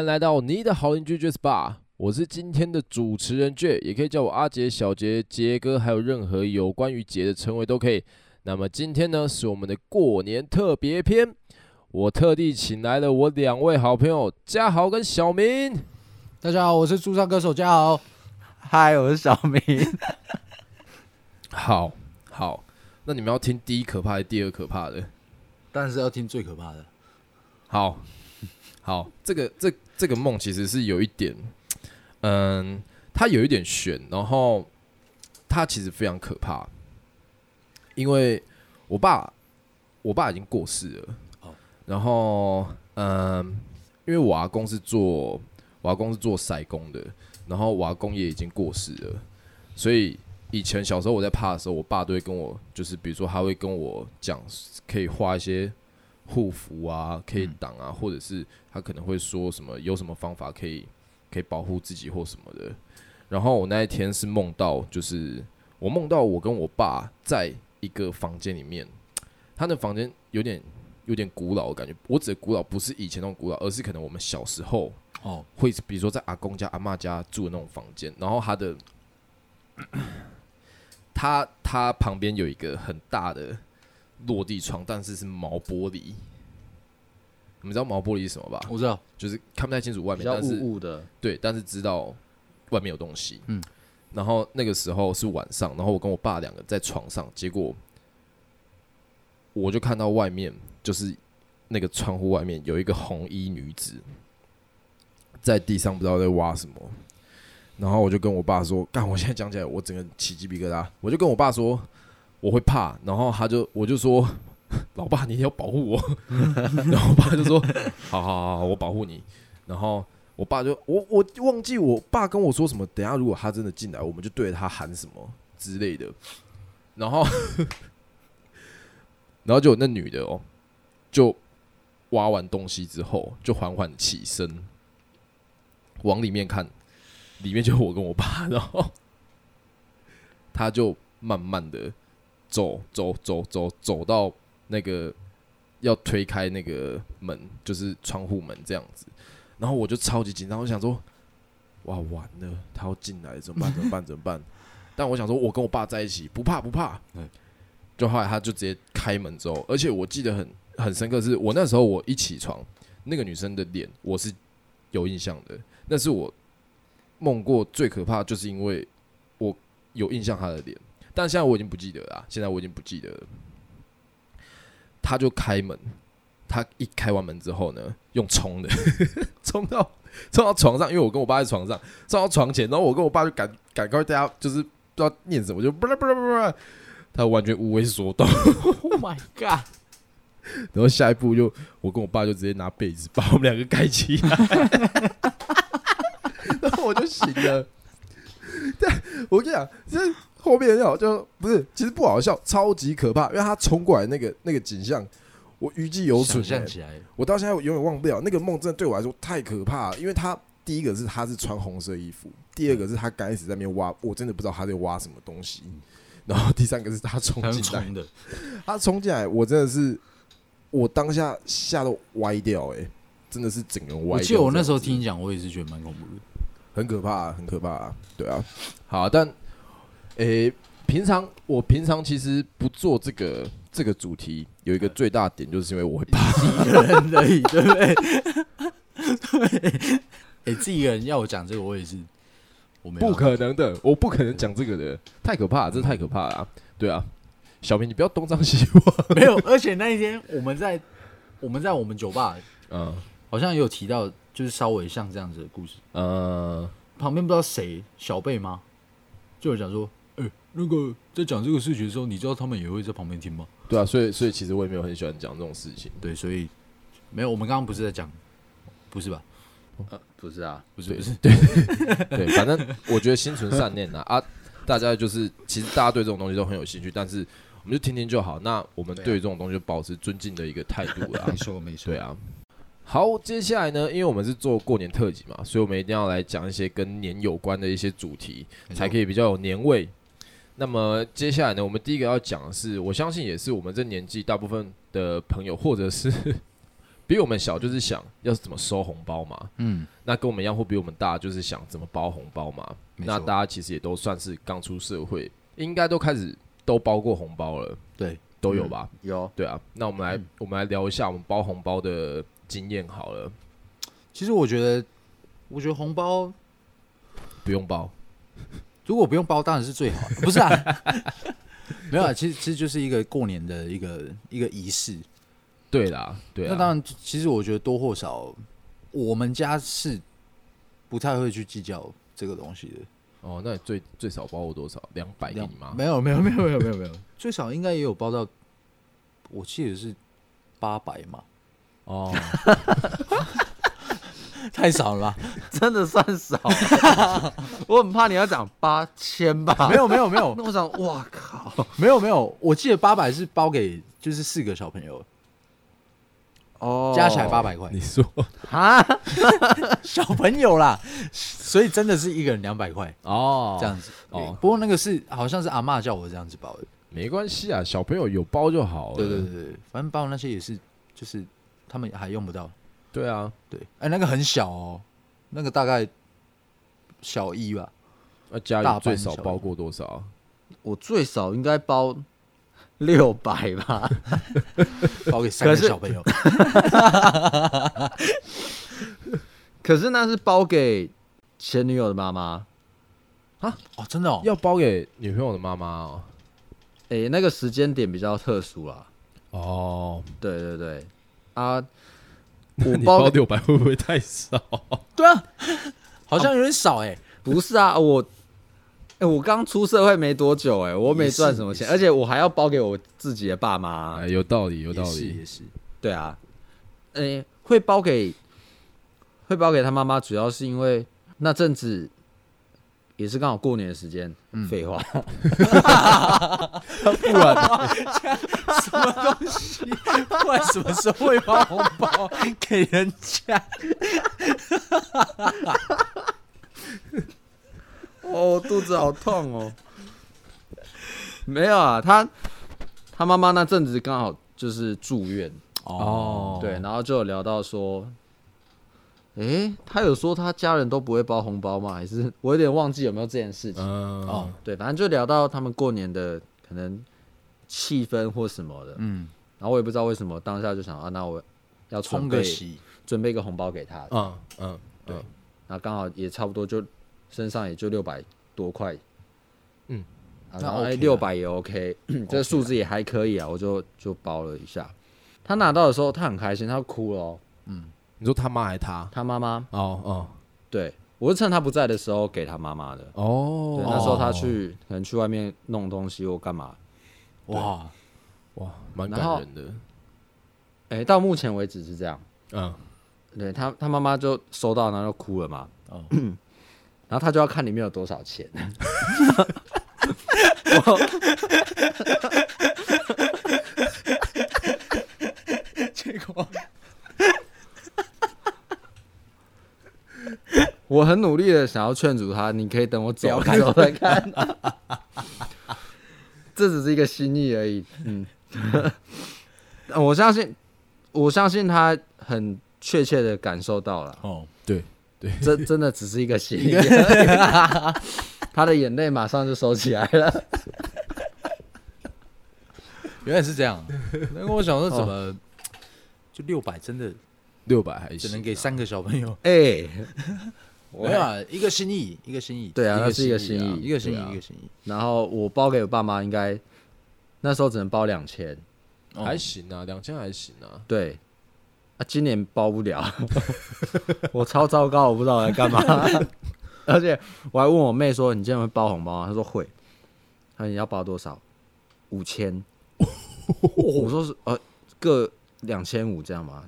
欢迎来到你的好邻居杰斯霸，我是今天的主持人杰，也可以叫我阿杰、小杰、杰哥，还有任何有关于杰的称谓都可以。那么今天呢，是我们的过年特别篇，我特地请来了我两位好朋友嘉豪跟小明。大家好，我是驻唱歌手嘉豪。嗨，我是小明。好好，那你们要听第一可怕还是第二可怕的？当然是要听最可怕的。好。好，这个这这个梦其实是有一点，嗯，它有一点悬，然后它其实非常可怕，因为我爸我爸已经过世了，然后嗯，因为我阿公是做我阿公是做筛工的，然后我阿公也已经过世了，所以以前小时候我在怕的时候，我爸都会跟我，就是比如说他会跟我讲，可以画一些。护符啊，可以挡啊，或者是他可能会说什么，有什么方法可以可以保护自己或什么的。然后我那一天是梦到，就是我梦到我跟我爸在一个房间里面，他的房间有点有点古老的感觉。我指的古老不是以前那种古老，而是可能我们小时候哦会，比如说在阿公家、阿嬷家住的那种房间。然后他的 他他旁边有一个很大的。落地窗，但是是毛玻璃。你们知道毛玻璃是什么吧？我知道，就是看不太清楚外面，但是雾雾的。对，但是知道外面有东西。嗯。然后那个时候是晚上，然后我跟我爸两个在床上，结果我就看到外面，就是那个窗户外面有一个红衣女子在地上，不知道在挖什么。然后我就跟我爸说：“干，我现在讲起来，我整个起鸡皮疙瘩。”我就跟我爸说。我会怕，然后他就我就说，老爸，你一定要保护我。然后我爸就说，好好好，我保护你。然后我爸就我我忘记我爸跟我说什么，等下如果他真的进来，我们就对着他喊什么之类的。然后，然后就有那女的哦，就挖完东西之后，就缓缓起身往里面看，里面就我跟我爸，然后他就慢慢的。走走走走走到那个要推开那个门，就是窗户门这样子，然后我就超级紧张，我想说，哇，完了，他要进来怎么办？怎么办？怎么办？但我想说，我跟我爸在一起，不怕不怕。就后来他就直接开门之后，而且我记得很很深刻，是我那时候我一起床，那个女生的脸我是有印象的，那是我梦过最可怕，就是因为我有印象她的脸。但现在我已经不记得了，现在我已经不记得了。他就开门，他一开完门之后呢，用冲的 冲到冲到床上，因为我跟我爸在床上，冲到床前，然后我跟我爸就赶赶快大家就是不知道念什么，就不啦不啦不啦，他完全无为所动。Oh my god！然后下一步就我跟我爸就直接拿被子把我们两个盖起来，然后我就醒了。但我跟你讲，这。后面要就不是，其实不好笑，超级可怕，因为他冲过来那个那个景象，我余悸犹存。想起来，我到现在我永远忘不了那个梦，真的对我来说太可怕了。因为他第一个是他是穿红色衣服，第二个是他刚开始在那边挖，我真的不知道他在挖什么东西。然后第三个是他冲进来的，他冲进来，我真的是我当下吓得歪掉，哎，真的是整个歪掉。我记得我那时候听你讲，我也是觉得蛮恐怖的，很可怕，很可怕，对啊。好，但。诶、欸，平常我平常其实不做这个这个主题，有一个最大点就是因为我会怕一个人而已，对不对？对，诶、欸，自己一个人要我讲这个，我也是，我没，不可能的，我不可能讲这个的，太可怕了，这太可怕了啊！对啊，小明，你不要东张西望。没有，而且那一天我们在我们在我们酒吧，嗯，好像也有提到，就是稍微像这样子的故事，嗯，旁边不知道谁小贝吗？就有讲说。那个在讲这个事情的时候，你知道他们也会在旁边听吗？对啊，所以所以其实我也没有很喜欢讲这种事情。对，所以没有。我们刚刚不是在讲，不是吧？呃，不是啊，不是不是。对对，反正我觉得心存善念啊啊，大家就是其实大家对这种东西都很有兴趣，但是我们就听听就好。那我们对于这种东西就保持尊敬的一个态度啦。没错没错。对啊。好，接下来呢，因为我们是做过年特辑嘛，所以我们一定要来讲一些跟年有关的一些主题，才可以比较有年味。那么接下来呢，我们第一个要讲的是，我相信也是我们这年纪大部分的朋友，或者是 比我们小就是想要怎么收红包嘛，嗯，那跟我们一样或比我们大就是想怎么包红包嘛。那大家其实也都算是刚出社会，应该都开始都包过红包了，对，都有吧？嗯、有，对啊。那我们来、嗯、我们来聊一下我们包红包的经验好了。其实我觉得，我觉得红包不用包，如果不用包当然是最好的，不是啊？没有啊，其实其实就是一个过年的一个一个仪式。对啦，对啊。那当然，其实我觉得多或少，我们家是不太会去计较这个东西的。哦，那你最最少包过多少？两百给你吗？没有，没有，没有，没有，没有，没有。最少应该也有包到，我记得是八百嘛。哦，太少了吧？真的算少。我很怕你要讲八千吧？没有，没有，没有。那我想，哇靠，没有，没有。我记得八百是包给就是四个小朋友。哦，加起来八百块。你说啊，小朋友啦，所以真的是一个人两百块哦，这样子哦。不过那个是好像是阿嬷叫我这样子包的，没关系啊，小朋友有包就好了。对对对，反正包那些也是，就是他们还用不到。对啊，对，哎，那个很小哦，那个大概小一吧。那家里最少包过多少？我最少应该包。六百吧，包给三个小朋友。可是那是包给前女友的妈妈啊？哦，真的哦，要包给女朋友的妈妈哦。哎，那个时间点比较特殊啦。哦，对对对，啊，我包六百会不会太少？对啊，好像有点少哎。不是啊，我。哎，我刚出社会没多久，哎，我没赚什么钱，而且我还要包给我自己的爸妈。哎，有道理，有道理，也是，也是，对啊。哎，会包给会包给他妈妈，主要是因为那阵子也是刚好过年的时间。废话，不然什么东西？不然什么时候会发红包给人家？哦，肚子好痛哦！没有啊，他他妈妈那阵子刚好就是住院哦，对，然后就有聊到说，诶，他有说他家人都不会包红包吗？还是我有点忘记有没有这件事情？嗯、哦，对，反正就聊到他们过年的可能气氛或什么的，嗯，然后我也不知道为什么当下就想啊，那我要准备准备一个红包给他，嗯嗯，对，然后刚好也差不多就。身上也就六百多块，嗯，然后哎六百也 OK，这个数字也还可以啊，我就就包了一下。他拿到的时候，他很开心，他哭了。嗯，你说他妈还是他？他妈妈。哦哦，对，我是趁他不在的时候给他妈妈的。哦，对，那时候他去可能去外面弄东西或干嘛。哇哇，蛮感人的。哎，到目前为止是这样。嗯，对他他妈妈就收到，然后就哭了嘛。哦。然后他就要看里面有多少钱，结果我很努力的想要劝阻他，你可以等我走开走再看，这只是一个心意而已。嗯，我相信，我相信他很确切的感受到了。哦，对。对，这真的只是一个心意，他的眼泪马上就收起来了。原来是这样，那我想说怎么、哦、就六百？真的六百还只能给三个小朋友？哎、欸，没有啊，一个心意，一个心意。对啊，那是一个心意，一个心意，一个心意。然后我包给我爸妈，应该那时候只能包两千，还行啊，两千还行啊。对。啊，今年包不了，我超糟糕，我不知道我在干嘛。而且我还问我妹说：“你今天会包红包吗？”她说会。她说：“你要包多少？”五千。我说是呃，各两千五这样吗？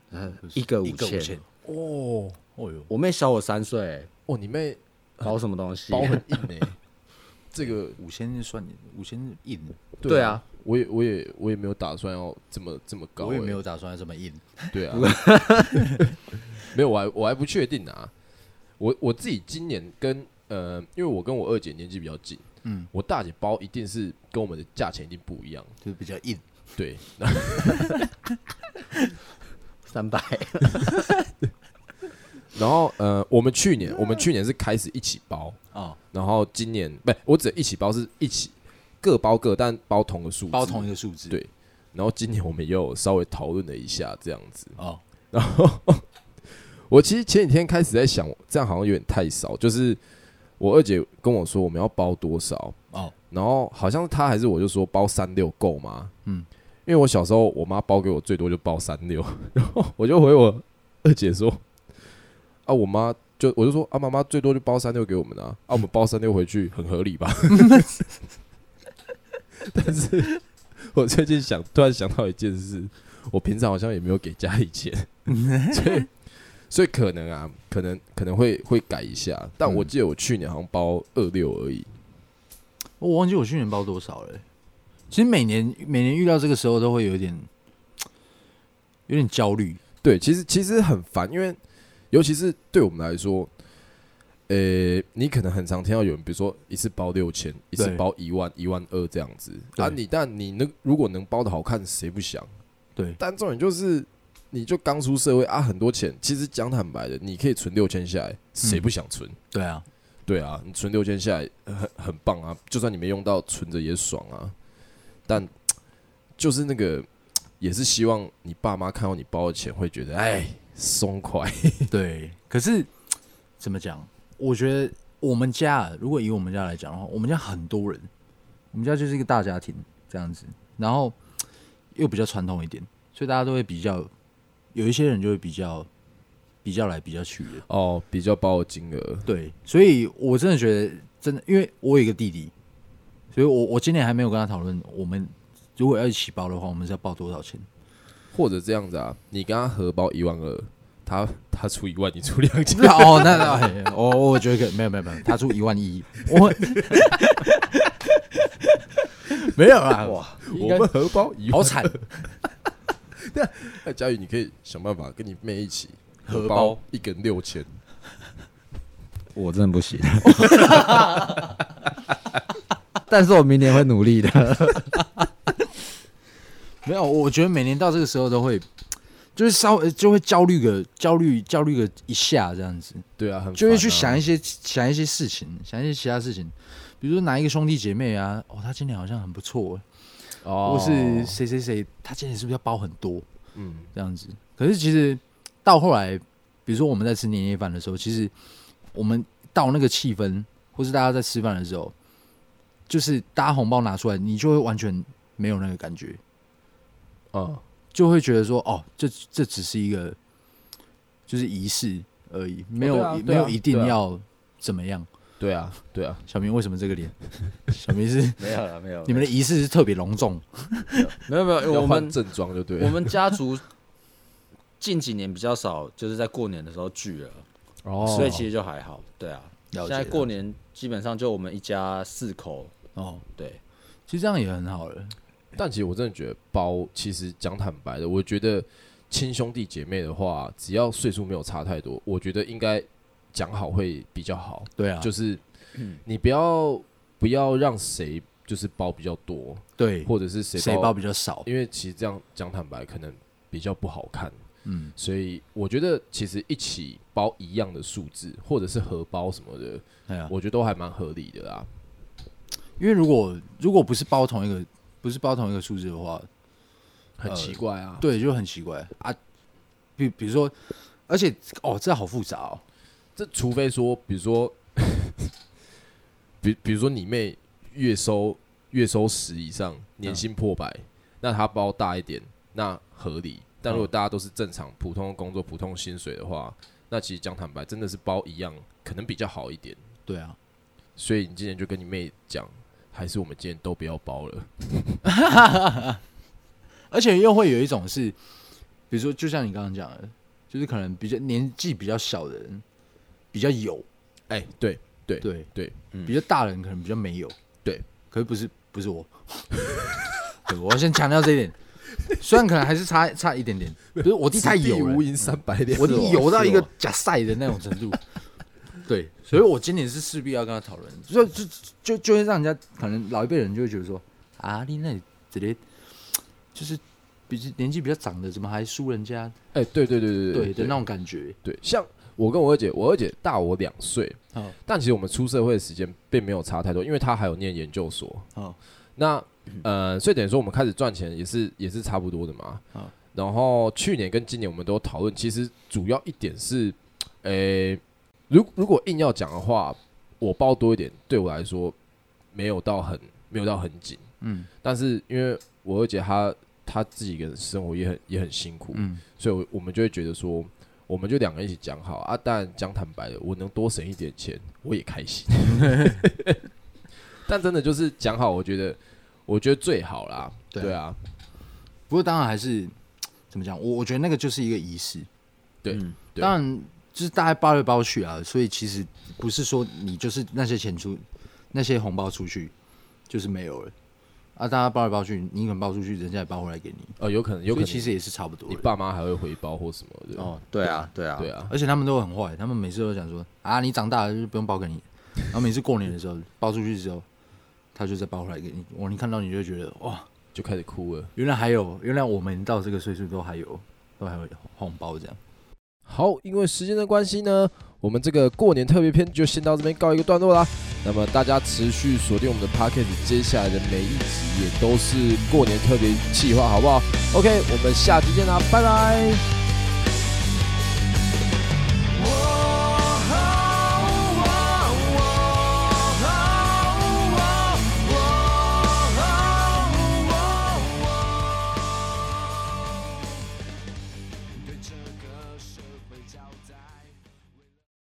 一个五千。哦，哦哟，我妹小我三岁。哦，你妹 包什么东西？包很硬哎。这个五千算五千硬。对啊。我也我也我也没有打算要这么这么高，我也没有打算要这么硬。对啊，没有，我还我还不确定啊。我我自己今年跟呃，因为我跟我二姐年纪比较近，嗯，我大姐包一定是跟我们的价钱一定不一样，就是比较硬。对，三百。然后呃，我们去年我们去年是开始一起包啊，然后今年不，我只一起包是一起各包各，但包同个数字，包同一个数字。对。然后今年我们又稍微讨论了一下这样子哦，然后我其实前几天开始在想，这样好像有点太少。就是我二姐跟我说我们要包多少哦，然后好像她还是我就说包三六够吗？嗯，因为我小时候我妈包给我最多就包三六，然后我就回我二姐说啊，我妈就我就说啊，妈妈最多就包三六给我们啊，啊，我们包三六回去很合理吧？但是。我最近想，突然想到一件事，我平常好像也没有给家里钱，所以所以可能啊，可能可能会会改一下。但我记得我去年好像包二六而已，我忘记我去年包多少了。其实每年每年遇到这个时候都会有点有点焦虑。对，其实其实很烦，因为尤其是对我们来说。呃、欸，你可能很常听到有人，比如说一次包六千，一次包一万、一万二这样子啊你。你但你能如果能包的好看，谁不想？对。但重点就是，你就刚出社会啊，很多钱。其实讲坦白的，你可以存六千下来，谁不想存？嗯、对啊，对啊，你存六千下来很很棒啊。就算你没用到，存着也爽啊。但就是那个，也是希望你爸妈看到你包的钱，会觉得哎松快。对，可是怎么讲？我觉得我们家，如果以我们家来讲的话，我们家很多人，我们家就是一个大家庭这样子，然后又比较传统一点，所以大家都会比较，有一些人就会比较比较来比较去的哦，比较包的金额。对，所以我真的觉得，真的，因为我有一个弟弟，所以我我今年还没有跟他讨论，我们如果要一起包的话，我们是要包多少钱，或者这样子啊，你跟他合包一万二。他他出一万，你出两千。哦，那那我我觉得可没有没有没有，他出一万一，我没有啊。哇，我们荷包一万，好惨。那佳宇，你可以想办法跟你妹一起荷包一根六千。我真的不行，但是我明年会努力的。没有，我觉得每年到这个时候都会。就是稍微就会焦虑个焦虑焦虑个一下这样子，对啊，就会去想一些想一些事情，想一些其他事情，比如说哪一个兄弟姐妹啊，哦，他今年好像很不错，哦，或是谁谁谁，他今年是不是要包很多？嗯，这样子。可是其实到后来，比如说我们在吃年夜饭的时候，其实我们到那个气氛，或是大家在吃饭的时候，就是大家红包拿出来，你就会完全没有那个感觉，啊。就会觉得说，哦，这这只是一个，就是仪式而已，没有、哦啊啊、没有一定要怎么样。对啊，对啊。小明为什么这个脸？小明是 没有了，没有。你们的仪式是特别隆重？没有没有，没有我们正装就对。我们家族近几年比较少，就是在过年的时候聚了，哦，所以其实就还好。对啊，现在过年基本上就我们一家四口。哦，对，其实这样也很好了。但其实我真的觉得包，其实讲坦白的，我觉得亲兄弟姐妹的话，只要岁数没有差太多，我觉得应该讲好会比较好。对啊，就是 你不要不要让谁就是包比较多，对，或者是谁谁包比较少，因为其实这样讲坦白可能比较不好看。嗯，所以我觉得其实一起包一样的数字，或者是合包什么的，哎呀，我觉得都还蛮合理的啦。因为如果如果不是包同一个。不是包同一个数字的话，很奇怪啊。呃、对，就很奇怪啊。比比如说，而且哦，这好复杂哦。这除非说，比如说，比比如说你妹月收月收十以上，年薪破百，嗯、那她包大一点，那合理。但如果大家都是正常普通的工作、普通薪水的话，那其实讲坦白，真的是包一样，可能比较好一点。对啊，所以你今天就跟你妹讲。还是我们今天都不要包了，而且又会有一种是，比如说，就像你刚刚讲的，就是可能比较年纪比较小的人比较有，哎、欸，对对。对对，比较大人可能比较没有，对，可是不是不是我，对，我要先强调这一点，虽然可能还是差差一点点，不是我弟太油了，无银三百两，我弟有到一个假赛的那种程度。对，所以我今年是势必要跟他讨论，就就就就会让人家可能老一辈人就会觉得说啊，你那直接就是比年纪比较长的，怎么还输人家？哎，对对对对对的那种感觉。对，像我跟我二姐，我二姐大我两岁，但其实我们出社会的时间并没有差太多，因为她还有念研究所。那呃，所以等于说我们开始赚钱也是也是差不多的嘛。然后去年跟今年我们都讨论，其实主要一点是，诶，如如果硬要讲的话，我包多一点，对我来说没有到很没有到很紧。嗯，但是因为我二姐她她自己个人生活也很也很辛苦，嗯，所以我们就会觉得说，我们就两个人一起讲好啊。但讲坦白的，我能多省一点钱，我也开心。但真的就是讲好，我觉得我觉得最好啦。对，对啊，不过当然还是怎么讲，我我觉得那个就是一个仪式。对，嗯、对当然就是大概包来包去啊，所以其实不是说你就是那些钱出那些红包出去就是没有了。啊！大家包来包去，你可能包出去，人家也包回来给你。哦，有可能，有可能，其实也是差不多。你爸妈还会回包或什么的。哦，对啊，对啊，对啊。而且他们都很坏，他们每次都讲说：“啊，你长大了就不用包给你。”然后每次过年的时候包出去之后，他就再包回来给你。哇，你看到你就觉得哇，就开始哭了。原来还有，原来我们到这个岁数都还有，都还有红包这样。好，因为时间的关系呢，我们这个过年特别篇就先到这边告一个段落啦。那么大家持续锁定我们的 parket 接下来的每一集也都是过年特别计划，好不好？OK，我们下期见啦，拜拜。